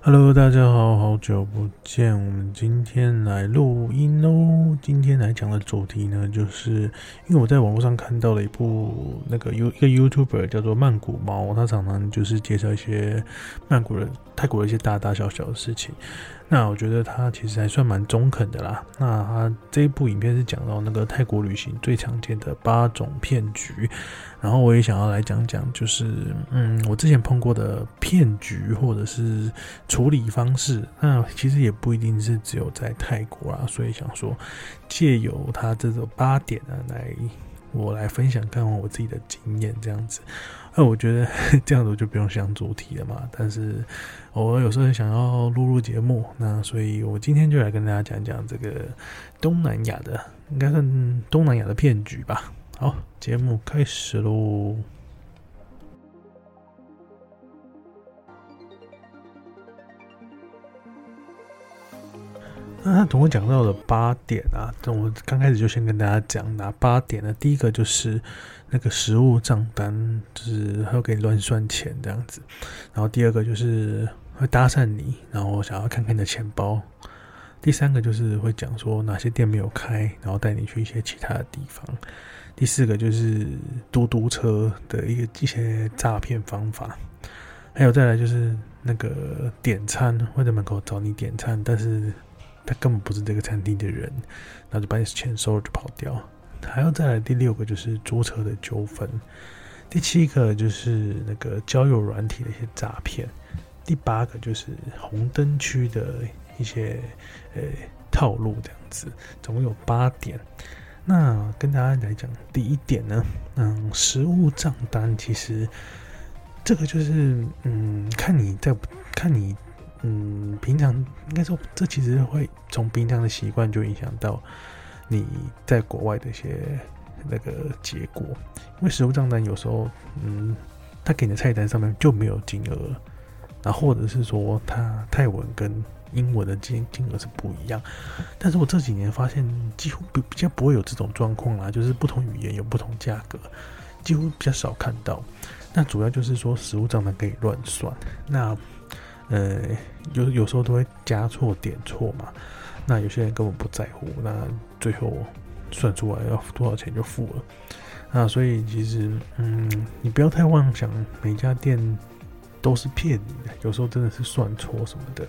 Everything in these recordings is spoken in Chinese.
Hello，大家好，好久不见。我们今天来录音喽。今天来讲的主题呢，就是因为我在网络上看到了一部那个 You 一个 YouTuber 叫做曼谷猫，他常常就是介绍一些曼谷人、泰国的一些大大小小的事情。那我觉得他其实还算蛮中肯的啦。那他这一部影片是讲到那个泰国旅行最常见的八种骗局，然后我也想要来讲讲，就是嗯，我之前碰过的骗局或者是处理方式。那其实也不一定是只有在泰国啊，所以想说借由他这种八点呢来。我来分享看完我自己的经验，这样子，那我觉得 这样子我就不用想主题了嘛。但是我有时候想要录录节目，那所以我今天就来跟大家讲讲这个东南亚的，应该算东南亚的骗局吧。好，节目开始喽。那他总共讲到了八点啊，那我刚开始就先跟大家讲哪八点呢？第一个就是那个食物账单，就是他会给你乱算钱这样子。然后第二个就是会搭讪你，然后想要看看你的钱包。第三个就是会讲说哪些店没有开，然后带你去一些其他的地方。第四个就是嘟嘟车的一个一些诈骗方法。还有再来就是那个点餐，会在门口找你点餐，但是。他根本不是这个餐厅的人，然后就把你钱收了就跑掉。还要再来第六个就是租车的纠纷，第七个就是那个交友软体的一些诈骗，第八个就是红灯区的一些呃套路这样子，总共有八点。那跟大家来讲第一点呢，嗯，实物账单其实这个就是嗯，看你在看你。嗯，平常应该说，这其实会从平常的习惯就影响到你在国外的一些那个结果。因为食物账单有时候，嗯，他给你的菜单上面就没有金额，然后或者是说他泰文跟英文的金金额是不一样。但是我这几年发现，几乎比比较不会有这种状况啦，就是不同语言有不同价格，几乎比较少看到。那主要就是说食物账单可以乱算，那。呃，有有时候都会加错点错嘛，那有些人根本不在乎，那最后算出来要多少钱就付了，那所以其实，嗯，你不要太妄想每家店都是骗你的，有时候真的是算错什么的，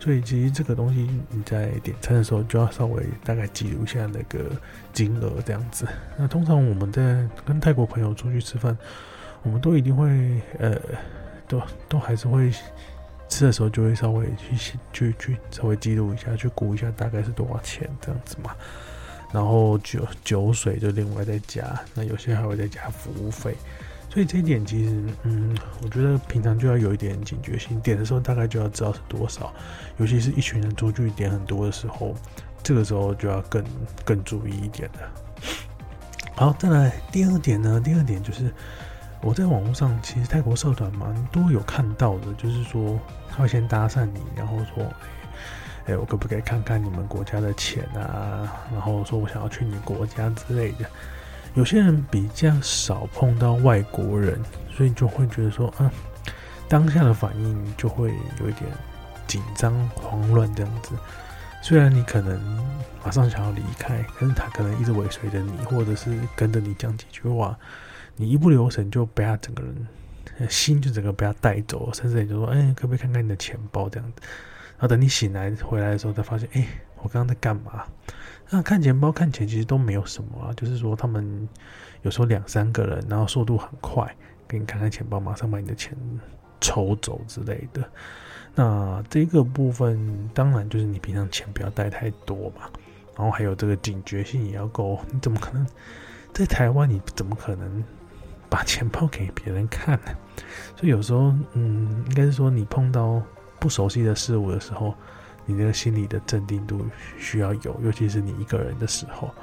所以其实这个东西你在点餐的时候就要稍微大概记录一下那个金额这样子。那通常我们在跟泰国朋友出去吃饭，我们都一定会，呃，都都还是会。吃的时候就会稍微去去去稍微记录一下，去估一下大概是多少钱这样子嘛。然后酒酒水就另外再加，那有些还会再加服务费。所以这一点其实，嗯，我觉得平常就要有一点警觉性，点的时候大概就要知道是多少。尤其是一群人出去点很多的时候，这个时候就要更更注意一点了。好，再来第二点呢，第二点就是。我在网络上其实泰国社团蛮多有看到的，就是说他会先搭讪你，然后说，哎，我可不可以看看你们国家的钱啊？然后说我想要去你国家之类的。有些人比较少碰到外国人，所以就会觉得说，嗯，当下的反应就会有一点紧张、慌乱这样子。虽然你可能马上想要离开，可是他可能一直尾随着你，或者是跟着你讲几句话。你一不留神就被他整个人心就整个被他带走，甚至你就说：“哎、可不可以看看你的钱包？”这样子，然后等你醒来回来的时候，才发现：“哎、我刚刚在干嘛？”那看钱包、看钱其实都没有什么啊，就是说他们有时候两三个人，然后速度很快，给你看看钱包，马上把你的钱抽走之类的。那这个部分当然就是你平常钱不要带太多嘛，然后还有这个警觉性也要够。你怎么可能在台湾？你怎么可能？把钱包给别人看，所以有时候，嗯，应该是说你碰到不熟悉的事物的时候，你那个心理的镇定度需要有，尤其是你一个人的时候，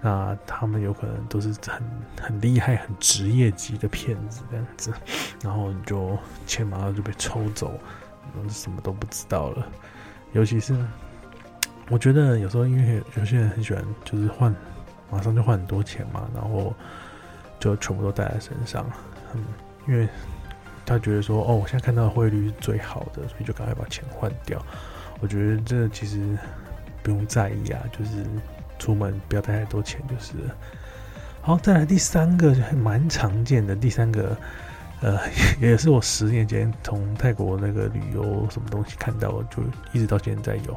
那他们有可能都是很很厉害、很职业级的骗子这样子，然后你就钱马上就被抽走，然后什么都不知道了。尤其是我觉得有时候，因为有些人很喜欢，就是换，马上就换很多钱嘛，然后。就全部都带在身上，嗯，因为他觉得说，哦，我现在看到汇率是最好的，所以就赶快把钱换掉。我觉得这其实不用在意啊，就是出门不要带太多钱就是了。好，再来第三个还蛮常见的，第三个，呃，也是我十年前从泰国那个旅游什么东西看到，就一直到现在有，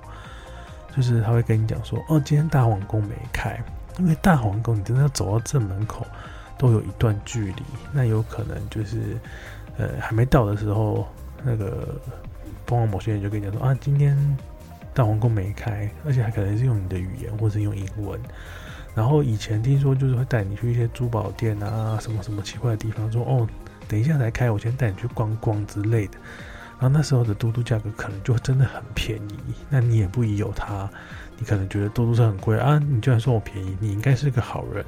就是他会跟你讲说，哦，今天大皇宫没开，因为大皇宫你真的要走到正门口。都有一段距离，那有可能就是，呃，还没到的时候，那个，通往某些人就跟你讲说啊，今天大皇宫没开，而且还可能是用你的语言或者用英文。然后以前听说就是会带你去一些珠宝店啊，什么什么奇怪的地方，说哦，等一下才开，我先带你去逛逛之类的。然后那时候的嘟嘟价格可能就真的很便宜，那你也不宜有他，你可能觉得嘟嘟车很贵啊，你居然说我便宜，你应该是个好人。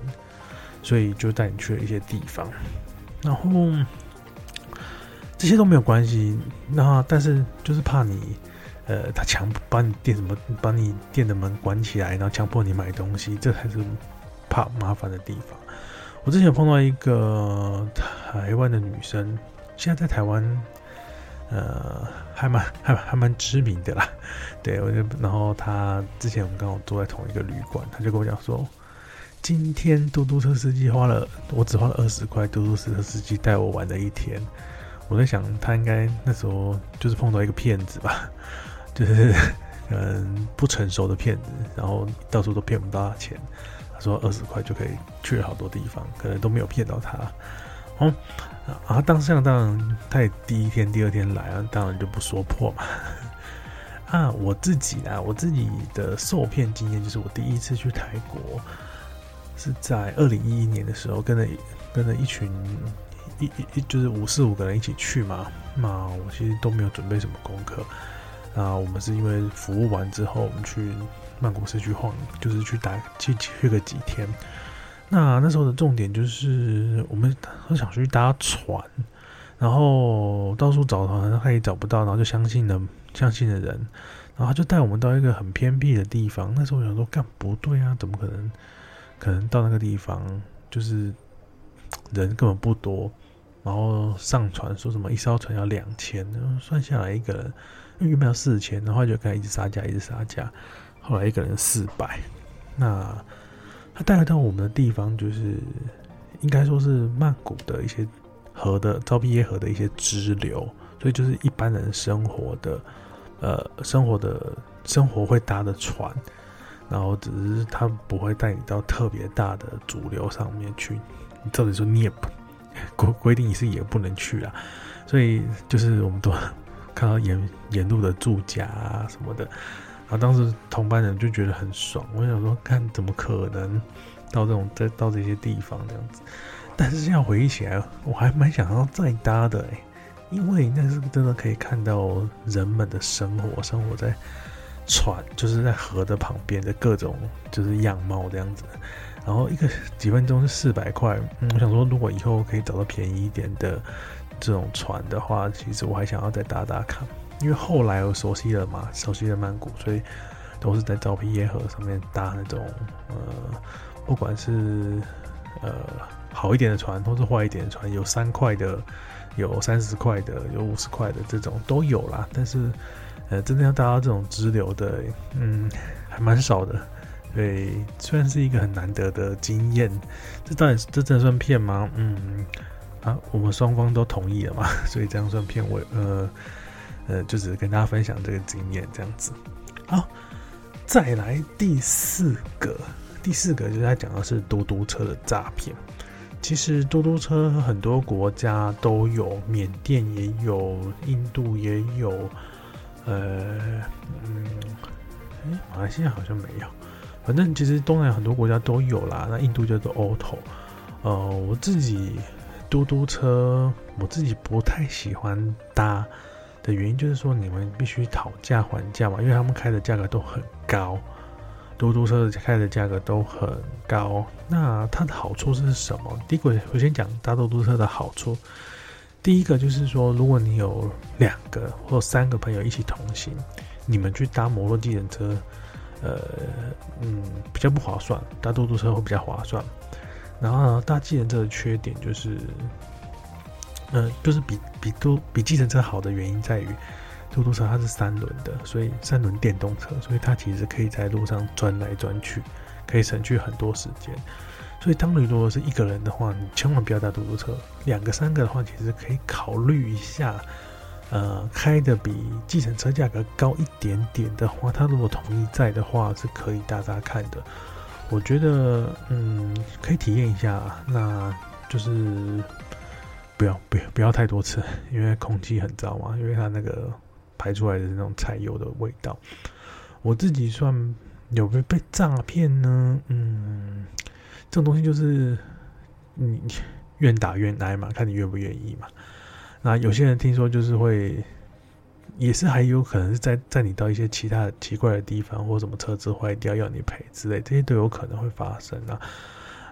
所以就带你去了一些地方，然后这些都没有关系。那但是就是怕你，呃，他强把你店什么，把你店的门关起来，然后强迫你买东西，这才是怕麻烦的地方。我之前有碰到一个台湾的女生，现在在台湾，呃，还蛮还还蛮知名的啦。对，我就然后她之前我们刚好坐在同一个旅馆，她就跟我讲说。今天嘟嘟车司机花了，我只花了二十块，嘟嘟车司机带我玩了一天。我在想，他应该那时候就是碰到一个骗子吧，就是嗯不成熟的骗子，然后到处都骗不到他钱。他说二十块就可以去了好多地方，可能都没有骗到他。哦，啊，当时当然他也第一天、第二天来啊，当然就不说破嘛。啊，我自己啊，我自己的受骗经验就是我第一次去台国。是在二零一一年的时候，跟着跟着一群一一一就是五四五个人一起去嘛。那我其实都没有准备什么功课。那我们是因为服务完之后，我们去曼谷市区晃，就是去打去去个几天。那那时候的重点就是我们很想去搭船，然后到处找，好像他也找不到，然后就相信了相信的人，然后他就带我们到一个很偏僻的地方。那时候我想说，干不对啊，怎么可能？可能到那个地方，就是人根本不多，然后上船说什么一艘船要两千，算下来一个人，因为原本要四千，然后就开始一直杀价，一直杀价，后来一个人四百。那他带到我们的地方，就是应该说是曼谷的一些河的昭披耶河的一些支流，所以就是一般人生活的，呃，生活的生活会搭的船。然后只是他不会带你到特别大的主流上面去，你照理说你也不 规规定你是也不能去啦，所以就是我们都看到沿沿路的住家啊什么的，然后当时同班人就觉得很爽，我想说看怎么可能到这种在到这些地方这样子，但是现在回忆起来，我还蛮想要再搭的哎，因为那是真的可以看到人们的生活，生活在。船就是在河的旁边的各种就是样貌这样子，然后一个几分钟是四百块，嗯，我想说如果以后可以找到便宜一点的这种船的话，其实我还想要再搭搭看，因为后来我熟悉了嘛，熟悉了曼谷，所以都是在昭披耶河上面搭那种呃，不管是呃好一点的船，或是坏一点的船，有三块的，有三十块的，有五十块的这种都有啦，但是。呃，真的要搭到这种支流的，嗯，还蛮少的。对，虽然是一个很难得的经验，这到底这真的算骗吗？嗯，啊，我们双方都同意了嘛，所以这样算骗我？呃，呃，就只是跟大家分享这个经验这样子。好，再来第四个，第四个就是他讲的是嘟嘟车的诈骗。其实嘟嘟车很多国家都有，缅甸也有，印度也有。呃，嗯，哎，马来西亚好像没有，反正其实东南亚很多国家都有啦。那印度叫做 Auto，呃，我自己嘟嘟车，我自己不太喜欢搭的原因就是说，你们必须讨价还价嘛，因为他们开的价格都很高，嘟嘟车开的价格都很高。那它的好处是什么？第一个，我先讲搭嘟嘟车的好处。第一个就是说，如果你有两个或三个朋友一起同行，你们去搭摩托计程车，呃，嗯，比较不划算，搭嘟嘟车会比较划算。然后呢，搭计程车的缺点就是，呃，就是比比嘟比计程车好的原因在于，嘟嘟车它是三轮的，所以三轮电动车，所以它其实可以在路上转来转去，可以省去很多时间。所以当你如果是一个人的话，你千万不要搭嘟嘟车。两个三个的话，其实可以考虑一下，呃，开的比计程车价格高一点点的话，他如果同意在的话，是可以搭搭看的。我觉得，嗯，可以体验一下，那就是不要不要不要太多次，因为空气很糟嘛，因为它那个排出来的那种柴油的味道。我自己算有没有被诈骗呢？嗯，这种东西就是你愿打愿挨嘛，看你愿不愿意嘛。那有些人听说就是会。也是还有可能是在载你到一些其他奇怪的地方，或什么车子坏掉要你赔之类，这些都有可能会发生啊。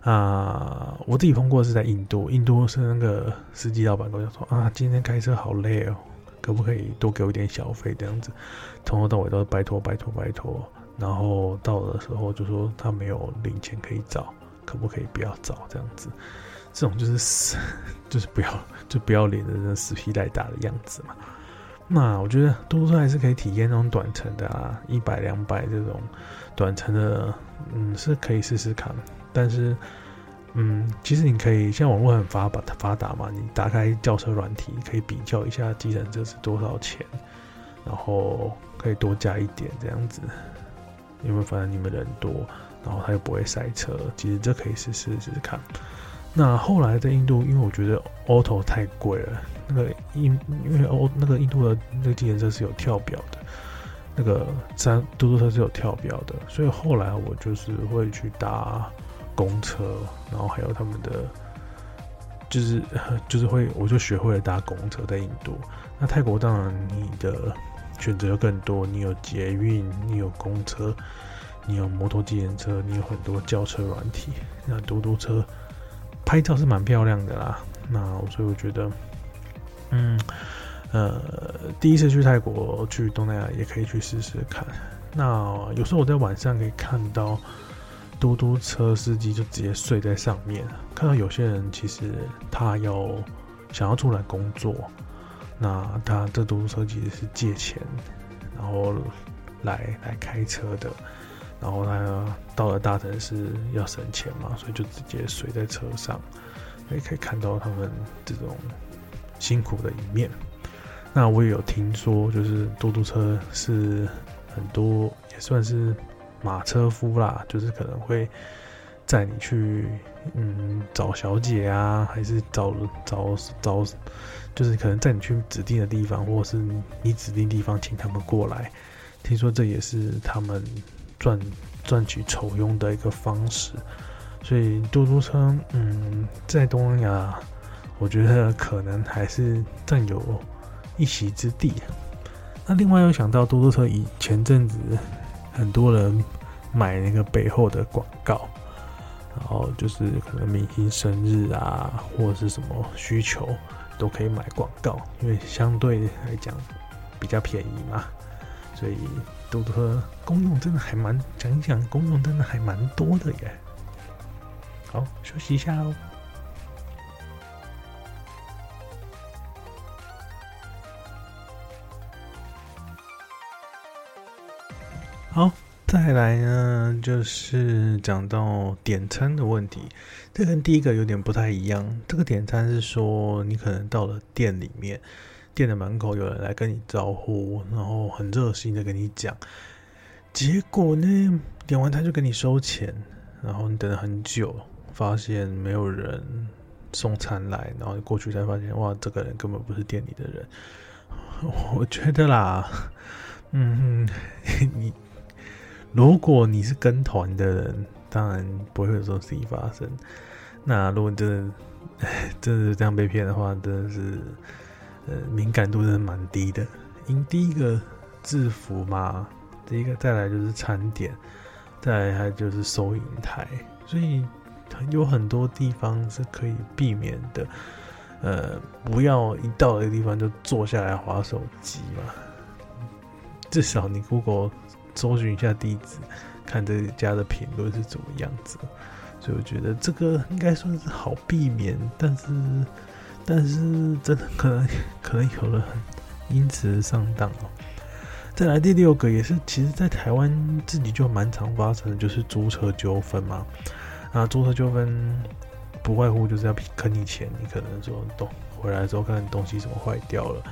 啊，我自己碰过是在印度，印度是那个司机老板跟我说啊，今天开车好累哦，可不可以多给我一点小费这样子？从头到尾都是拜托拜托拜托，然后到的时候就说他没有零钱可以找，可不可以不要找这样子？这种就是死，就是不要就不要脸的那死皮赖打的样子嘛。那我觉得嘟嘟车还是可以体验那种短程的啊，一百两百这种短程的，嗯，是可以试试看。但是，嗯，其实你可以，现在网络很发达发达嘛，你打开轿车软体，可以比较一下计程车是多少钱，然后可以多加一点这样子，因为反正你们人多，然后他又不会塞车，其实这可以试试试试看。那后来在印度，因为我觉得 auto 太贵了，那个印因为欧那个印度的那个计程车是有跳表的，那个三嘟嘟车是有跳表的，所以后来我就是会去搭公车，然后还有他们的，就是 就是会我就学会了搭公车在印度。那泰国当然你的选择更多，你有捷运，你有公车，你有摩托计程车，你有很多轿车软体，那嘟嘟车。拍照是蛮漂亮的啦，那所以我觉得，嗯，呃，第一次去泰国去东南亚也可以去试试看。那有时候我在晚上可以看到嘟嘟车司机就直接睡在上面，看到有些人其实他要想要出来工作，那他这嘟嘟车其实是借钱，然后来来开车的。然后他到了大城市要省钱嘛，所以就直接睡在车上，也可以看到他们这种辛苦的一面。那我也有听说，就是嘟嘟车是很多也算是马车夫啦，就是可能会载你去嗯找小姐啊，还是找找找，就是可能载你去指定的地方，或是你指定地方请他们过来。听说这也是他们。赚赚取酬庸的一个方式，所以嘟嘟车，嗯，在东南亚，我觉得可能还是占有一席之地。那另外又想到嘟嘟车，以前阵子很多人买那个背后的广告，然后就是可能明星生日啊，或者是什么需求都可以买广告，因为相对来讲比较便宜嘛，所以。嘟嘟车功用真的还蛮，讲一讲功用真的还蛮多的耶。好，休息一下哦。好，再来呢，就是讲到点餐的问题，这跟第一个有点不太一样。这个点餐是说，你可能到了店里面。店的门口有人来跟你招呼，然后很热心的跟你讲，结果呢，点完他就跟你收钱，然后你等了很久，发现没有人送餐来，然后过去才发现，哇，这个人根本不是店里的人。我觉得啦，嗯，你如果你是跟团的人，当然不会有这种事情发生。那如果你真的 真的是这样被骗的话，真的是。呃，敏感度真的蛮低的。因第一个制服嘛，第一个再来就是餐点，再来还就是收银台，所以有很多地方是可以避免的。呃，不要一到一个地方就坐下来划手机嘛。至少你 Google 搜寻一下地址，看这家的评论是怎么样子。所以我觉得这个应该算是好避免，但是。但是真的可能可能有人因此上当哦。再来第六个也是，其实在台湾自己就蛮常发生的，就是租车纠纷嘛。啊，租车纠纷不外乎就是要坑你钱，你可能说都回来之后看东西什么坏掉了，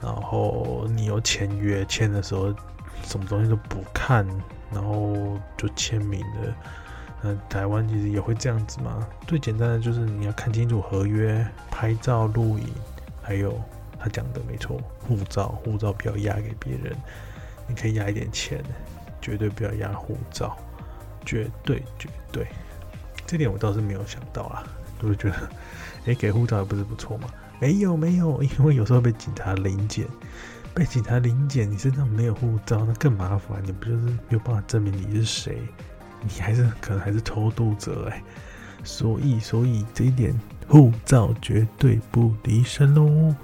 然后你有签约签的时候什么东西都不看，然后就签名了。那台湾其实也会这样子嘛。最简单的就是你要看清楚合约、拍照、录影，还有。他讲的没错，护照，护照不要押给别人，你可以押一点钱，绝对不要押护照，绝对绝对，这点我倒是没有想到啊，就是觉得，哎、欸，给护照也不是不错嘛，没有没有，因为有时候被警察临检，被警察临检，你身上没有护照，那更麻烦，你不就是没有办法证明你是谁，你还是可能还是偷渡者哎，所以所以这一点护照绝对不离身喽。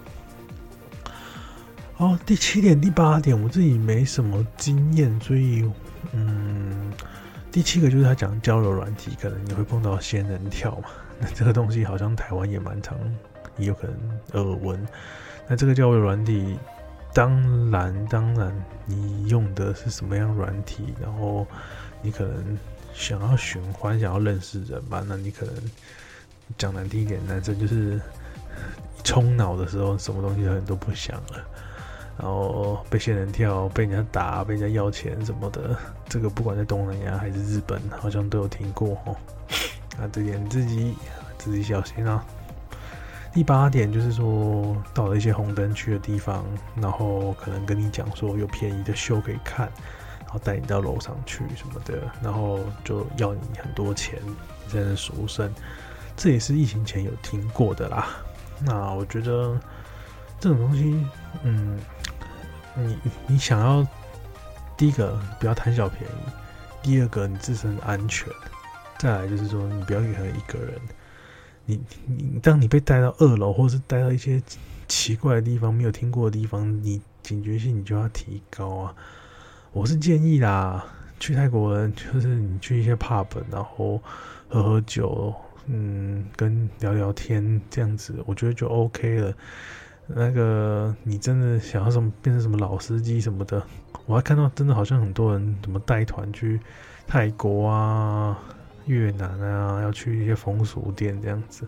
哦，第七点、第八点，我自己没什么经验，所以，嗯，第七个就是他讲交友软体，可能你会碰到仙人跳嘛。那这个东西好像台湾也蛮常，也有可能耳闻。那这个交友软体，当然，当然，你用的是什么样软体，然后你可能想要寻欢，想要认识人吧，那你可能讲难听一点，男生就是冲脑的时候，什么东西可能都不想了。然后被仙人跳，被人家打，被人家要钱什么的，这个不管在东南亚还是日本，好像都有听过哦。啊，这点自己自己小心啊。第八点就是说，到了一些红灯区的地方，然后可能跟你讲说有便宜的秀可以看，然后带你到楼上去什么的，然后就要你很多钱，你在那赎身。这也是疫情前有听过的啦。那我觉得这种东西，嗯。你你想要第一个不要贪小便宜，第二个你自身安全，再来就是说你不要一个人一个人。你你当你被带到二楼，或者是带到一些奇怪的地方，没有听过的地方，你警觉性你就要提高啊。我是建议啦，去泰国人就是你去一些 pub，然后喝喝酒，嗯，跟聊聊天这样子，我觉得就 OK 了。那个，你真的想要什么变成什么老司机什么的？我还看到真的好像很多人怎么带团去泰国啊、越南啊，要去一些风俗店这样子，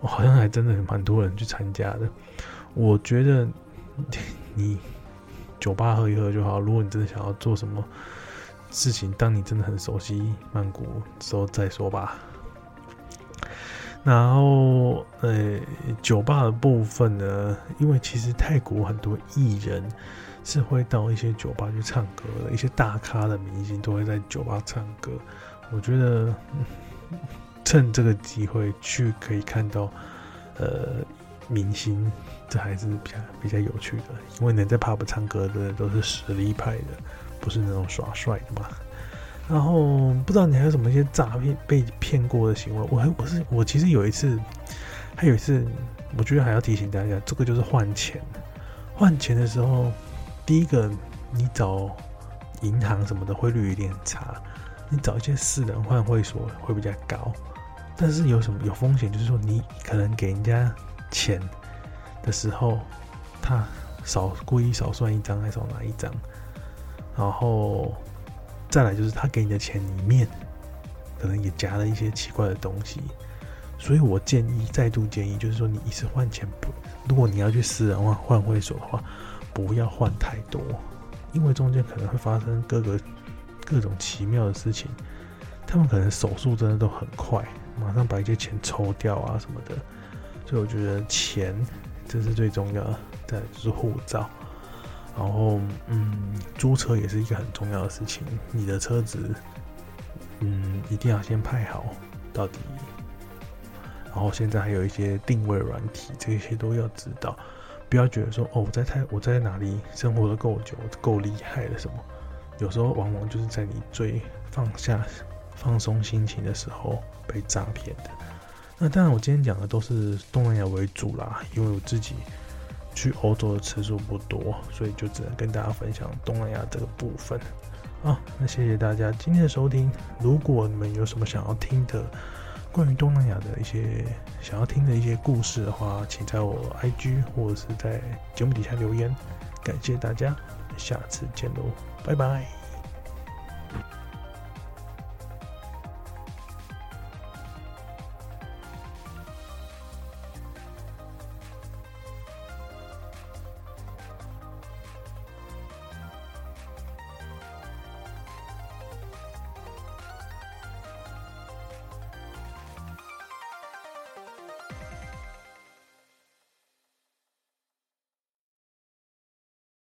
我好像还真的蛮多人去参加的。我觉得 你酒吧喝一喝就好，如果你真的想要做什么事情，当你真的很熟悉曼谷之后再说吧。然后，呃，酒吧的部分呢，因为其实泰国很多艺人是会到一些酒吧去唱歌的，一些大咖的明星都会在酒吧唱歌。我觉得趁这个机会去可以看到，呃，明星，这还是比较比较有趣的，因为能在 pub 唱歌的都是实力派的，不是那种耍帅的嘛。然后不知道你还有什么一些诈骗被骗过的行为？我还我是我其实有一次，还有一次，我觉得还要提醒大家，这个就是换钱。换钱的时候，第一个你找银行什么的汇率有点差，你找一些私人换汇所会比较高。但是有什么有风险？就是说你可能给人家钱的时候，他少故意少算一张，还少拿一张，然后。再来就是他给你的钱里面，可能也夹了一些奇怪的东西，所以我建议，再度建议，就是说你一次换钱不，如果你要去私人换换会所的话，不要换太多，因为中间可能会发生各个各种奇妙的事情，他们可能手速真的都很快，马上把一些钱抽掉啊什么的，所以我觉得钱这是最重要的，再就是护照。然后，嗯，租车也是一个很重要的事情。你的车子，嗯，一定要先拍好到底。然后现在还有一些定位软体，这些都要知道。不要觉得说，哦，我在太，我在哪里生活的够久，够厉害了什么？有时候往往就是在你最放下、放松心情的时候被诈骗的。那当然，我今天讲的都是东南亚为主啦，因为我自己。去欧洲的次数不多，所以就只能跟大家分享东南亚这个部分。好，那谢谢大家今天的收听。如果你们有什么想要听的关于东南亚的一些想要听的一些故事的话，请在我 IG 或者是在节目底下留言。感谢大家，下次见喽，拜拜。